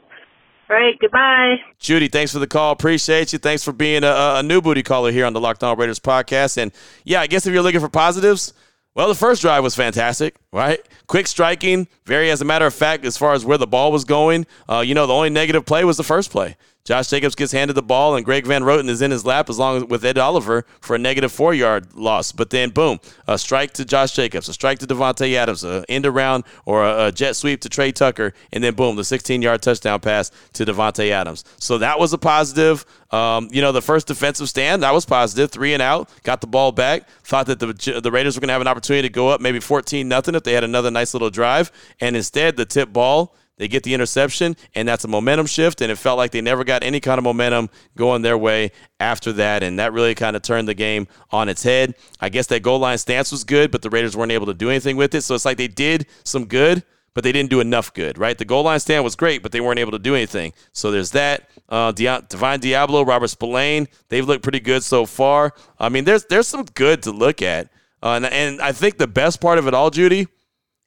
Right, goodbye. Judy, thanks for the call. Appreciate you. Thanks for being a, a new booty caller here on the Locked On Raiders podcast. And yeah, I guess if you're looking for positives, well, the first drive was fantastic, right? Quick striking, very as a matter of fact, as far as where the ball was going. Uh, you know, the only negative play was the first play. Josh Jacobs gets handed the ball, and Greg Van Roten is in his lap as long as with Ed Oliver for a negative four yard loss. But then, boom, a strike to Josh Jacobs, a strike to Davante Adams, an end around or a, a jet sweep to Tre Tucker, and then boom, the 16 yard touchdown pass to Davante Adams. So that was a positive. Um, you know, the first defensive stand that was positive. positive, three and out, got the ball back. Thought that the the Raiders were going to have an opportunity to go up maybe 14 nothing if they had another nice little drive, and instead the tip ball they get the interception, and that's a momentum shift. And it felt like they never got any kind of momentum going their way after that. And that really kind of turned the game on its head. I guess that goal line stance was good, but the Raiders weren't able to do anything with it. So it's like they did some good, but they didn't do enough good, right? The goal line stand was great, but they weren't able to do anything. So there's that. Uh, Divine Deablo, Robert Spillane, they've looked pretty good so far. I mean, there's there's some good to look at. Uh, and, and I think the best part of it all, Judy,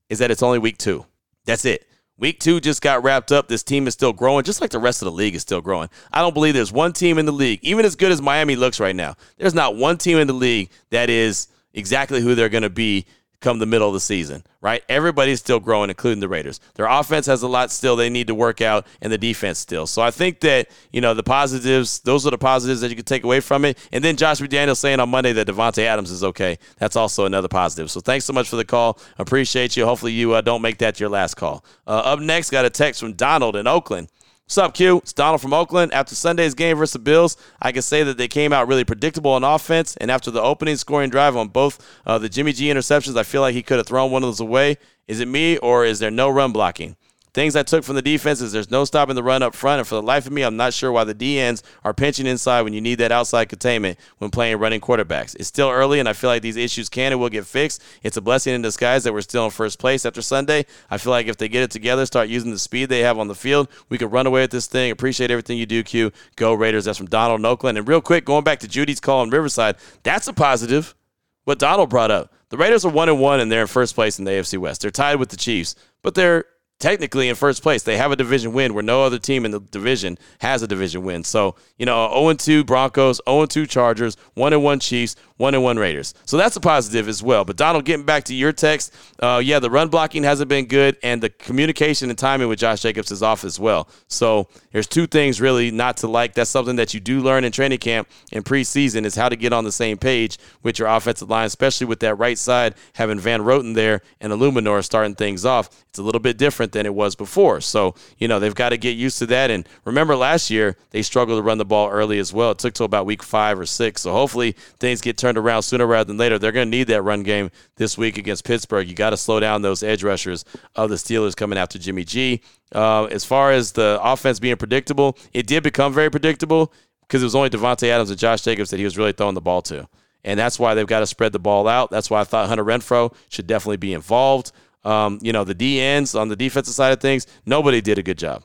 is that it's only week two. That's it. Week two just got wrapped up. This team is still growing, just like the rest of the league is still growing. I don't believe there's one team in the league, even as good as Miami looks right now, there's not one team in the league that is exactly who they're going to be come the middle of the season, right? Everybody's still growing, including the Raiders. Their offense has a lot still they need to work out, and the defense still. So I think that, you know, the positives, those are the positives that you can take away from it. And then Josh McDaniels saying on Monday that Davante Adams is okay. That's also another positive. So thanks so much for the call. Appreciate you. Hopefully you uh, don't make that your last call. Uh, up next, got a text from Donald in Oakland. What's up, Q? It's Donald from Oakland. After Sunday's game versus the Bills, I can say that they came out really predictable on offense. And after the opening scoring drive on both uh, the Jimmy G interceptions, I feel like he could have thrown one of those away. Is it me or is there no run blocking? Things I took from the defense is there's no stopping the run up front, and for the life of me, I'm not sure why the DNs are pinching inside when you need that outside containment when playing running quarterbacks. It's still early, and I feel like these issues can and will get fixed. It's a blessing in disguise that we're still in first place after Sunday. I feel like if they get it together, start using the speed they have on the field, we could run away with this thing. Appreciate everything you do, Q. Go Raiders. That's from Donald Oakland. And real quick, going back to Judy's call in Riverside, that's a positive. What Donald brought up. The Raiders are one and one, and they're in first place in the AFC West. They're tied with the Chiefs, but they're technically in first place. They have a division win where no other team in the division has a division win. So, you know, 0 2 Broncos, 0 2 Chargers, 1 1 Chiefs, 1 and 1 Raiders. So that's a positive as well. But Donald, getting back to your text, uh, yeah, the run blocking hasn't been good, and the communication and timing with Josh Jacobs is off as well. So there's two things really not to like. That's something that you do learn in training camp and preseason is how to get on the same page with your offensive line, especially with that right side having Van Roten there and Eluemunor starting things off. It's a little bit different different than it was before. So, you know, they've got to get used to that. And remember last year, they struggled to run the ball early as well. It took till about week five or six. So hopefully things get turned around sooner rather than later. They're going to need that run game this week against Pittsburgh. You got to slow down those edge rushers of the Steelers coming after Jimmy G. Uh, as far as the offense being predictable, it did become very predictable because it was only Davante Adams and Josh Jacobs that he was really throwing the ball to. And that's why they've got to spread the ball out. That's why I thought Hunter Renfrow should definitely be involved. Um, you know, the D ends on the defensive side of things, nobody did a good job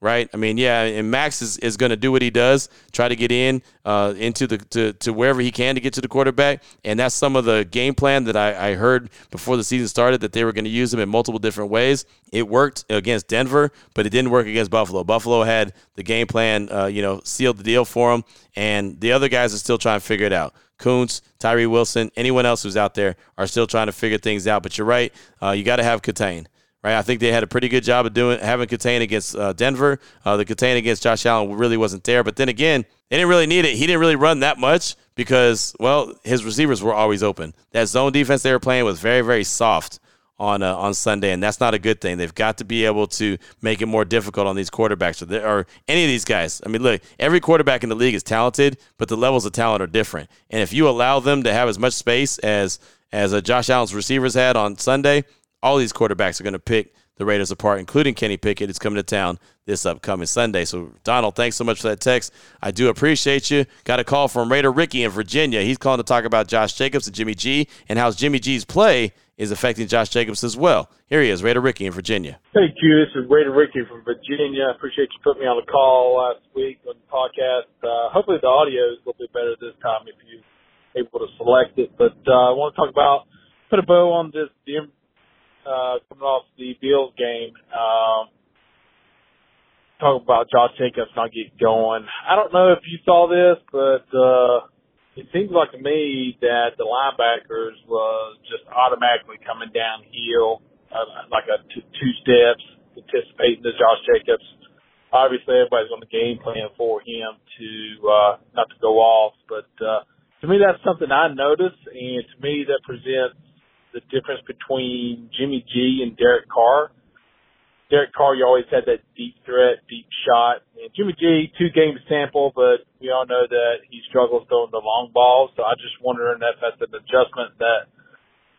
right? I mean, yeah, and Maxx is, is going to do what he does, try to get in uh, into the to, to wherever he can to get to the quarterback, and that's some of the game plan that I, I heard before the season started that they were going to use him in multiple different ways. It worked against Denver, but it didn't work against Buffalo. Buffalo had the game plan, uh, you know, sealed the deal for him, and the other guys are still trying to figure it out. Koonce, Tyree Wilson, anyone else who's out there are still trying to figure things out. But you're right, uh, you got to have Contain right? I think they had a pretty good job of doing having contain against uh, Denver. Uh, the contain against Josh Allen really wasn't there, but then again, they didn't really need it. He didn't really run that much because, well, his receivers were always open. That zone defense they were playing was very, very soft on uh, on Sunday, and that's not a good thing. They've got to be able to make it more difficult on these quarterbacks or, or any of these guys. I mean, look, every quarterback in the league is talented, but the levels of talent are different. And if you allow them to have as much space as as uh, Josh Allen's receivers had on Sunday, all these quarterbacks are going to pick the Raiders apart, including Kenny Pickett. It's coming to town this upcoming Sunday. So, Donald, thanks so much for that text. I do appreciate you. Got a call from Raider Ricky in Virginia. He's calling to talk about Josh Jacobs and Jimmy G and how Jimmy G's play is affecting Josh Jacobs as well. Here he is, Raider Ricky in Virginia. Thank you. This is Raider Ricky from Virginia. I appreciate you putting me on the call last week on the podcast. Uh, hopefully the audio is a little bit better this time if you're able to select it. But uh, I want to talk about, put a bow on this uh, coming off the Bills game. Um, talk about Josh Jacobs not getting going. I don't know if you saw this, but uh, it seems like to me that the linebackers was just automatically coming downhill, uh, like a t- two steps, anticipating the Josh Jacobs. Obviously, everybody's on the game plan for him to uh, not to go off, but uh, to me, that's something I noticed, and to me, that presents the difference between Jimmy G and Derek Carr. Derek Carr, you always had that deep threat, deep shot. And Jimmy G, two game sample, but we all know that he struggles throwing the long balls. So I just wondering if that's an adjustment that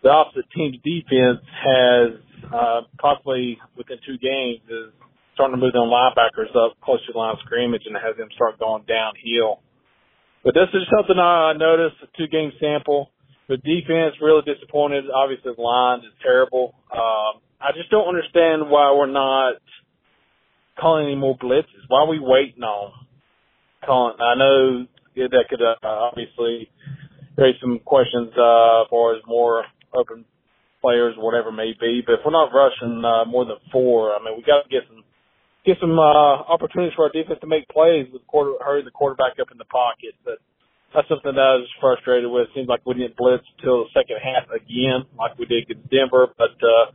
the opposite team's defense has uh, possibly within two games is starting to move them linebackers up close to the line of scrimmage and have them start going downhill. But this is something I noticed, a two game sample. The defense really disappointed. Obviously, the line is terrible. Um, I just don't understand why we're not calling any more blitzes. Why are we waiting on calling? I know that could uh, obviously raise some questions uh, as far as more open players, whatever it may be. But if we're not rushing uh, more than four, I mean, we got to get some get some uh, opportunities for our defense to make plays with quarter, hurry the quarterback up in the pocket. But that's something that I was frustrated with. It seems like we didn't blitz until the second half again, like we did against Denver. But uh,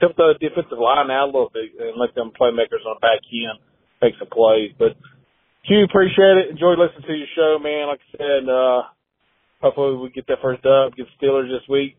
help the defensive line out a little bit and let them playmakers on the back end make some plays. But Q, appreciate it. Enjoyed listening to your show, man. Like I said, uh, hopefully we get that first dub against Steelers this week.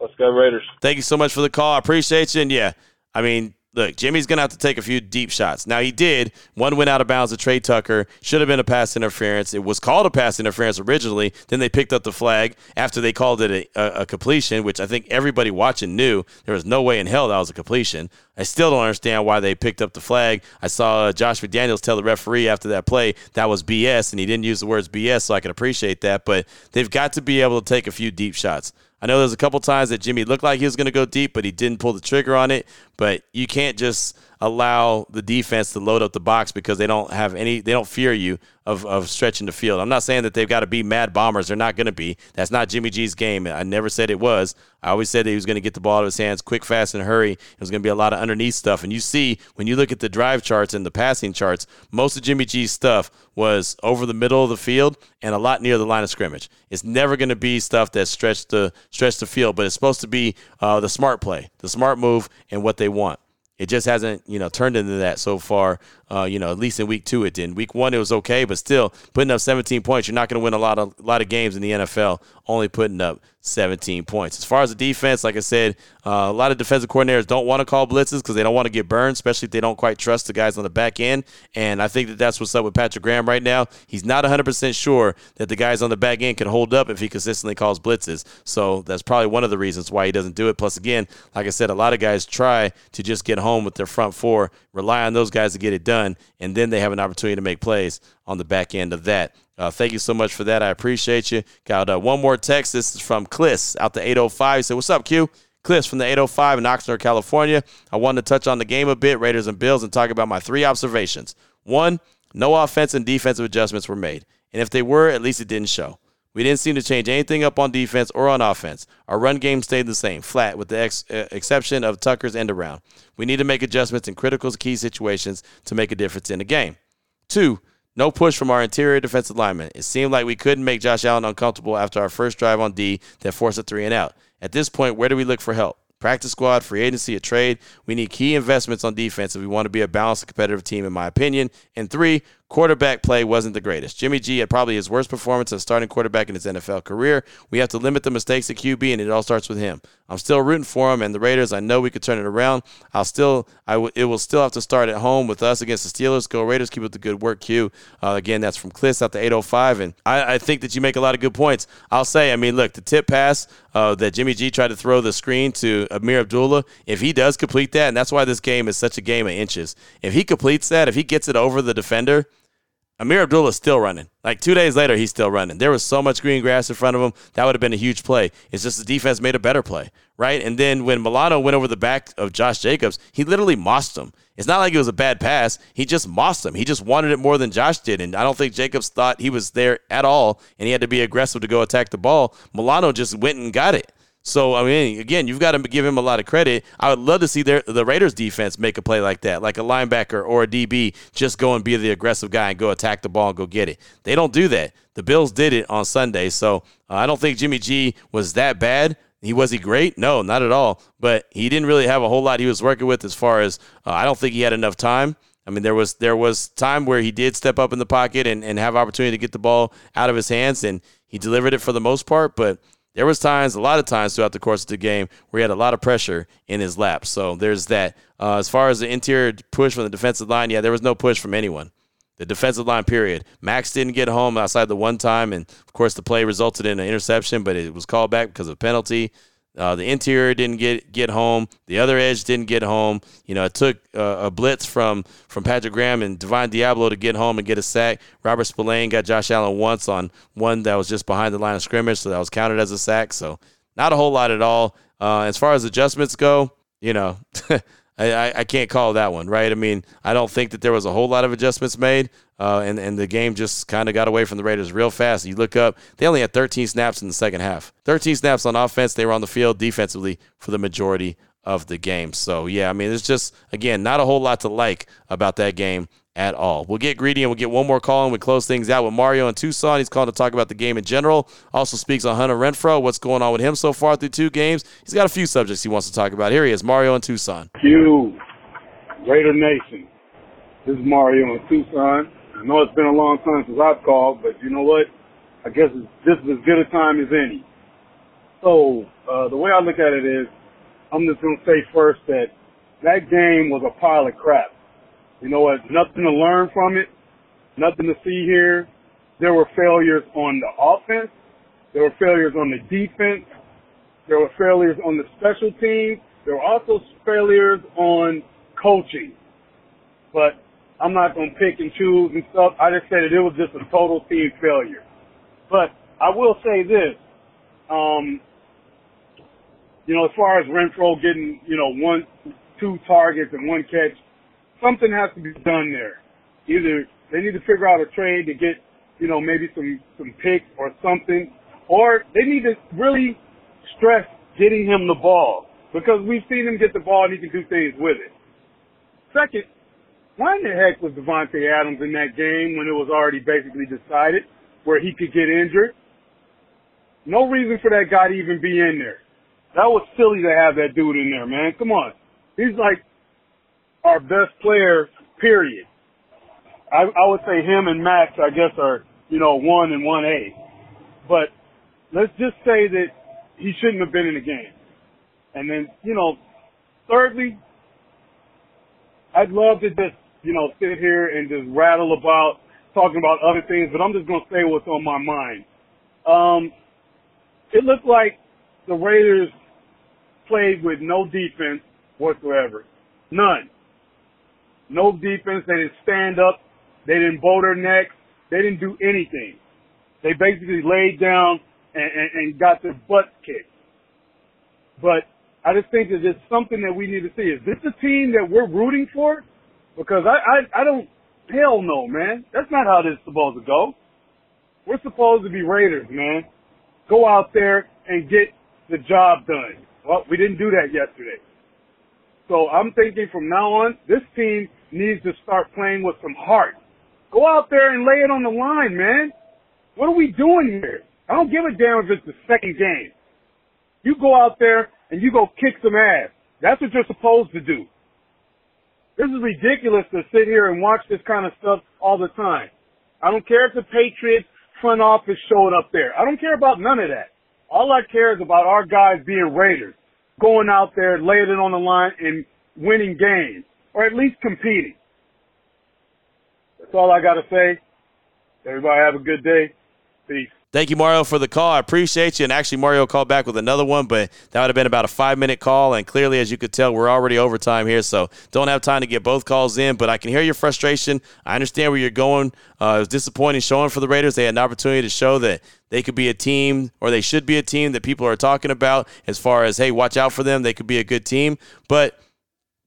Let's go Raiders. Thank you so much for the call. I appreciate you. And yeah, I mean, look, Jimmy's going to have to take a few deep shots. Now, he did. One went out of bounds to Tre Tucker. Should have been a pass interference. It was called a pass interference originally. Then they picked up the flag after they called it a, a, a, completion, which I think everybody watching knew there was no way in hell that was a completion. I still don't understand why they picked up the flag. I saw uh, Josh McDaniels tell the referee after that play that was BS, and he didn't use the words BS, so I can appreciate that. But they've got to be able to take a few deep shots. I know there's a couple times that Jimmy looked like he was going to go deep, but he didn't pull the trigger on it. But you can't just allow the defense to load up the box because they don't have any they don't fear you of, of stretching the field. I'm not saying that they've got to be mad bombers. They're not going to be. That's not Jimmy G's game. I never said it was. I always said that he was going to get the ball out of his hands quick, fast, and hurry. It was going to be a lot of underneath stuff. And you see when you look at the drive charts and the passing charts, most of Jimmy G's stuff was over the middle of the field and a lot near the line of scrimmage. It's never going to be stuff that stretched the stretched the field, but it's supposed to be uh, the smart play, the smart move, and what they want. It just hasn't, you know, turned into that so far. Uh, you know, at least in week two it didn't. Week one it was okay, but still putting up 17 points, you're not going to win a lot of a lot of games in the NFL only putting up 17 points. As far as the defense, like I said, uh, a lot of defensive coordinators don't want to call blitzes because they don't want to get burned, especially if they don't quite trust the guys on the back end. And I think that that's what's up with Patrick Graham right now. He's not 100% sure that the guys on the back end can hold up if he consistently calls blitzes. So that's probably one of the reasons why he doesn't do it. Plus, again, like I said, a lot of guys try to just get home with their front four, rely on those guys to get it done, and then they have an opportunity to make plays on the back end of that. Uh, thank you so much for that. I appreciate you. Got uh, one more text. This is from Cliss out the 805. He said, What's up, Q? Cliss from the 805 in Oxnard, California. I wanted to touch on the game a bit, Raiders and Bills, and talk about my three observations. One, no offense and defensive adjustments were made. And if they were, at least it didn't show. We didn't seem to change anything up on defense or on offense. Our run game stayed the same, flat, with the ex- uh, exception of Tucker's end around. We need to make adjustments in critical key situations to make a difference in the game. Two, no push from our interior defensive lineman. It seemed like we couldn't make Josh Allen uncomfortable after our first drive on D that forced a three and out. At this point, where do we look for help? Practice squad, free agency, a trade. We need key investments on defense if we want to be a balanced, competitive team, in my opinion. And three, quarterback play wasn't the greatest. Jimmy G had probably his worst performance as starting quarterback in his NFL career. We have to limit the mistakes at QB, and it all starts with him. I'm still rooting for him and the Raiders. I know we could turn it around. I'll still, I w- it will still have to start at home with us against the Steelers. Go Raiders! Keep up the good work, Q. Uh, again, that's from Cliss out the 805, and I, I, think that you make a lot of good points. I'll say, I mean, look, the tip pass uh, that Jimmy G tried to throw the screen to Ameer Abdullah. If he does complete that, and that's why this game is such a game of inches. If he completes that, if he gets it over the defender Abdullah is still running. Like two days later, he's still running. There was so much green grass in front of him. That would have been a huge play. It's just the defense made a better play, right? And then when Milano went over the back of Josh Jacobs, he literally mossed him. It's not like it was a bad pass. He just mossed him. He just wanted it more than Josh did. And I don't think Jacobs thought he was there at all, and he had to be aggressive to go attack the ball. Milano just went and got it. So I mean, again, you've got to give him a lot of credit. I would love to see their, the Raiders defense make a play like that, like a linebacker or a DB just go and be the aggressive guy and go attack the ball and go get it. They don't do that. The Bills did it on Sunday, so uh, I don't think Jimmy G was that bad. He was he great? No, not at all. But he didn't really have a whole lot he was working with as far as uh, I don't think he had enough time. I mean, there was there was time where he did step up in the pocket and, and have opportunity to get the ball out of his hands, and he delivered it for the most part. But there was times, a lot of times throughout the course of the game where he had a lot of pressure in his lap. So there's that. Uh, as far as the interior push from the defensive line, yeah, there was no push from anyone. The defensive line, period. Maxx didn't get home outside the one time, and of course the play resulted in an interception, but it was called back because of penalty. Uh, the interior didn't get get home. The other edge didn't get home. You know, it took uh, a blitz from from Patrick Graham and Divine Deablo to get home and get a sack. Robert Spillane got Josh Allen once on one that was just behind the line of scrimmage, so that was counted as a sack. So not a whole lot at all. Uh, as far as adjustments go, you know, I, I can't call that one, right? I mean, I don't think that there was a whole lot of adjustments made, uh, and, and the game just kind of got away from the Raiders real fast. You look up, they only had 13 snaps in the second half. 13 snaps on offense. They were on the field defensively for the majority of the game. So, yeah, I mean, it's just, again, not a whole lot to like about that game at all. We'll get greedy and we'll get one more call and we close things out with Mario in Tucson. He's calling to talk about the game in general. Also speaks on Hunter Renfrow, what's going on with him so far through two games. He's got a few subjects he wants to talk about. Here he is, Mario in Tucson. You, Raider Nation. This is Mario in Tucson. I know it's been a long time since I've called, but you know what? I guess this is as good a time as any. So, uh, the way I look at it is, I'm just going to say first that that game was a pile of crap. You know what? Nothing to learn from it. Nothing to see here. There were failures on the offense. There were failures on the defense. There were failures on the special teams. There were also failures on coaching. But I'm not going to pick and choose and stuff. I just said that it was just a total team failure. But I will say this. Um, you know, as far as Renfrow getting, you know, one, two targets and one catch, something has to be done there. Either they need to figure out a trade to get, you know, maybe some, some picks or something, or they need to really stress getting him the ball because we've seen him get the ball and he can do things with it. Second, why in the heck was Davante Adams in that game when it was already basically decided where he could get injured? No reason for that guy to even be in there. That was silly to have that dude in there, man. Come on. He's like our best player, period. I, I would say him and Maxx, I guess, are, you know, one and one A. But let's just say that he shouldn't have been in the game. And then, you know, thirdly, I'd love to just, you know, sit here and just rattle about talking about other things, but I'm just going to say what's on my mind. Um, it looked like the Raiders played with no defense whatsoever. None. No defense. They didn't stand up. They didn't bow their necks. They didn't do anything. They basically laid down and, and, and got their butt kicked. But I just think that it's something that we need to see. Is this a team that we're rooting for? Because I, I, I don't, hell no, man. That's not how this is supposed to go. We're supposed to be Raiders, man. Go out there and get the job done. Well, we didn't do that yesterday. So I'm thinking from now on, this team needs to start playing with some heart. Go out there and lay it on the line, man. What are we doing here? I don't give a damn if it's the second game. You go out there and you go kick some ass. That's what you're supposed to do. This is ridiculous to sit here and watch this kind of stuff all the time. I don't care if the Patriots front office showed up there. I don't care about none of that. All I care is about our guys being Raiders, going out there, laying it on the line and winning games, or at least competing. That's all I got to say. Everybody have a good day. Peace. Thank you, Mario, for the call. I appreciate you. And actually, Mario called back with another one, but that would have been about a five minute call. And clearly, as you could tell, we're already overtime here, so don't have time to get both calls in. But I can hear your frustration. I understand where you're going. Uh, it was disappointing showing for the Raiders. They had an opportunity to show that they could be a team, or they should be a team that people are talking about as far as, hey, watch out for them. They could be a good team. But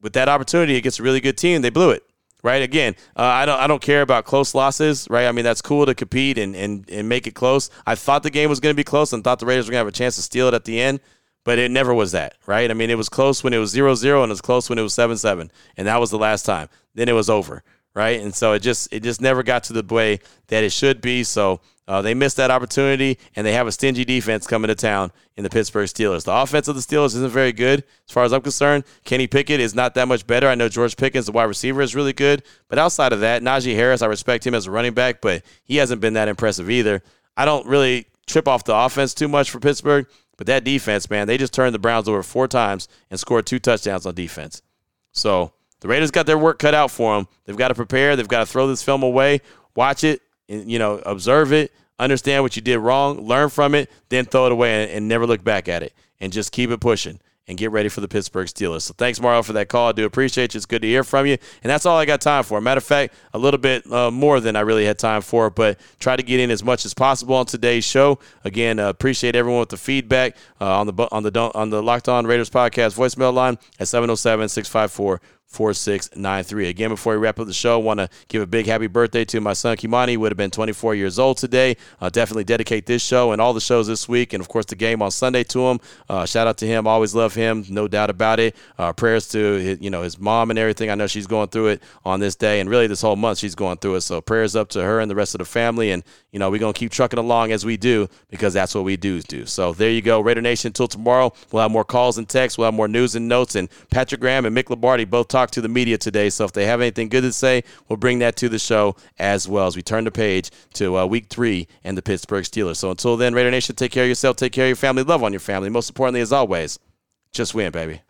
with that opportunity against a really good team, they blew it right? Again, uh, I don't I don't care about close losses, right? I mean, that's cool to compete and and, and make it close. I thought the game was going to be close and thought the Raiders were going to have a chance to steal it at the end, but it never was that, right? I mean, it was close when it was 0-0 and it was close when it was 7-7, and that was the last time. Then it was over, right? And so it just it just never got to the way that it should be. So uh, they missed that opportunity, and they have a stingy defense coming to town in the Pittsburgh Steelers. The offense of the Steelers isn't very good, as far as I'm concerned. Kenny Pickett is not that much better. I know George Pickens, the wide receiver, is really good, but outside of that, Najee Harris, I respect him as a running back, but he hasn't been that impressive either. I don't really trip off the offense too much for Pittsburgh, but that defense, man, they just turned the Browns over four times and scored two touchdowns on defense. So the Raiders got their work cut out for them. They've got to prepare. They've got to throw this film away, watch it, and, you know, observe it, understand what you did wrong, learn from it, then throw it away and, and, never look back at it and just keep it pushing and get ready for the Pittsburgh Steelers. So thanks, Mario, for that call. I do appreciate you. It's good to hear from you. And that's all I got time for. Matter of fact, a little bit uh, more than I really had time for, but try to get in as much as possible on today's show. Again, uh, appreciate everyone with the feedback uh, on the on the on the Locked On Raiders podcast voicemail line at 707 654 4693. Again, before we wrap up the show, I want to give a big happy birthday to my son Qimonni. He would have been 24 years old today. Uh, definitely dedicate this show and all the shows this week, and of course the game on Sunday to him. Uh, shout out to him. Always love him, no doubt about it. Uh, prayers to his, you know his mom and everything. I know she's going through it on this day, and really this whole month she's going through it. So prayers up to her and the rest of the family, and you know we're gonna keep trucking along as we do because that's what we do do. So there you go, Raider Nation. Until tomorrow, we'll have more calls and texts. We'll have more news and notes, and Patrick Graham and Mick Lombardi both talk to the media today. So if they have anything good to say, we'll bring that to the show as well as we turn the page to uh, week three and the Pittsburgh Steelers. So until then, Raider Nation, take care of yourself, take care of your family, love on your family. Most importantly, as always, just win, baby.